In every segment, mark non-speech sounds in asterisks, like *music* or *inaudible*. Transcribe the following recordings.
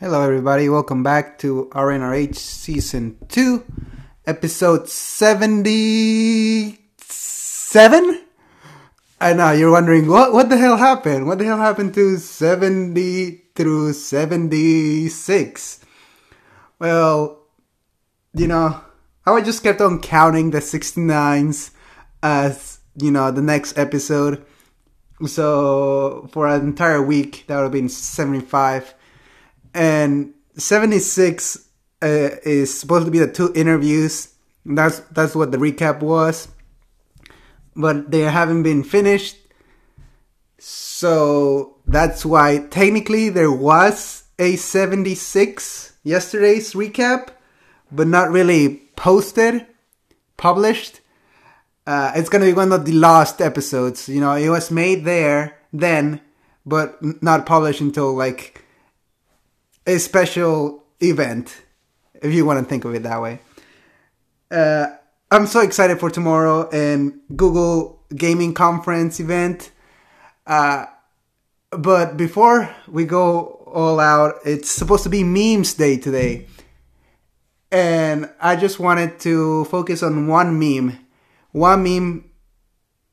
Hello, everybody. Welcome back to RNRH Season 2, Episode 77? I know, you're wondering, what, what the hell happened? What the hell happened to 70 through 76? Well, you know, I just kept on counting the 69s as, you know, the next episode. So, for an entire week, that would have been 75 and 76 uh, is supposed to be the two interviews. That's that's what the recap was, but they haven't been finished. So that's why technically there was a 76 yesterday's recap, but not really posted, published. Uh, it's gonna be one of the lost episodes. You know, it was made there then, but not published until like a special event, if you want to think of it that way. Uh, I'm so excited for tomorrow and Google Gaming Conference event. Uh, but before we go all out, it's supposed to be Memes Day today. And I just wanted to focus on one meme. One meme,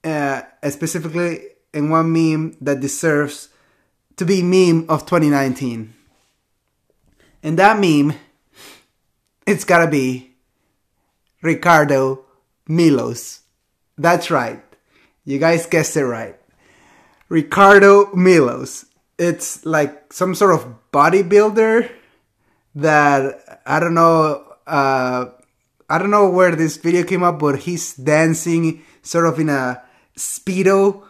uh, specifically, and one meme that deserves to be meme of 2019. And that meme, it's gotta be Ricardo Milos. That's right. You guys guessed it right. Ricardo Milos. It's like some sort of bodybuilder that I don't know. Uh, I don't know where this video came up, but he's dancing sort of in a speedo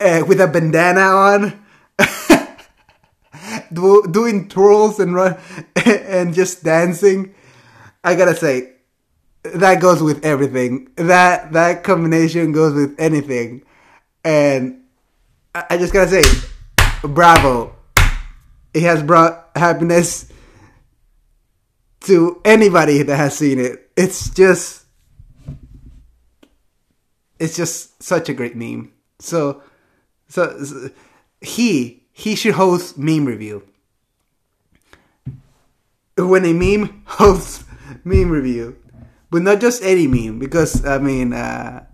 uh, with a bandana on *laughs* do, doing twirls and run *laughs* and just dancing. I gotta say, that goes with everything. That that combination goes with anything, and I, I just gotta say, bravo. It has brought happiness to anybody that has seen it. It's just, it's just such a great meme. So, so, so he he should host meme review. When a meme *laughs* hosts meme review, but not just any meme, because I mean, uh,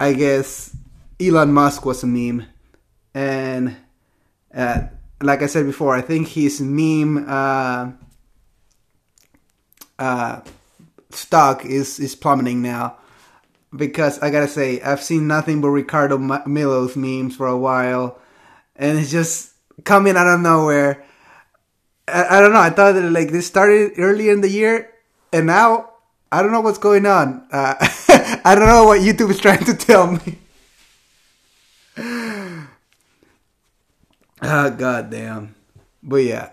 I guess Elon Musk was a meme, and uh, like I said before, I think his meme uh, uh, stock is is plummeting now. Because I gotta say, I've seen nothing but Ricardo Milos memes for a while and it's just coming out of nowhere. I, I don't know. I thought that like this started earlier in the year, and now I don't know what's going on. Uh, *laughs* I don't know what YouTube is trying to tell me. *laughs* oh god damn. But yeah.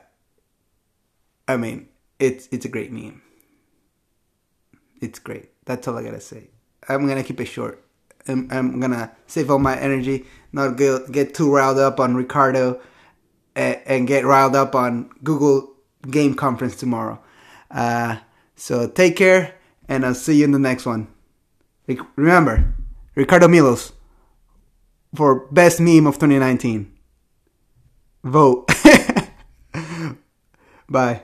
I mean, it's it's a great meme. It's great. That's all I gotta say. I'm gonna keep it short. I'm, I'm gonna save all my energy, not get, get too riled up on Ricardo, and, and, get riled up on Google Game Conference tomorrow. Uh, so take care, and I'll see you in the next one. Remember, Ricardo Milos for best meme of 2019. Vote. *laughs* Bye.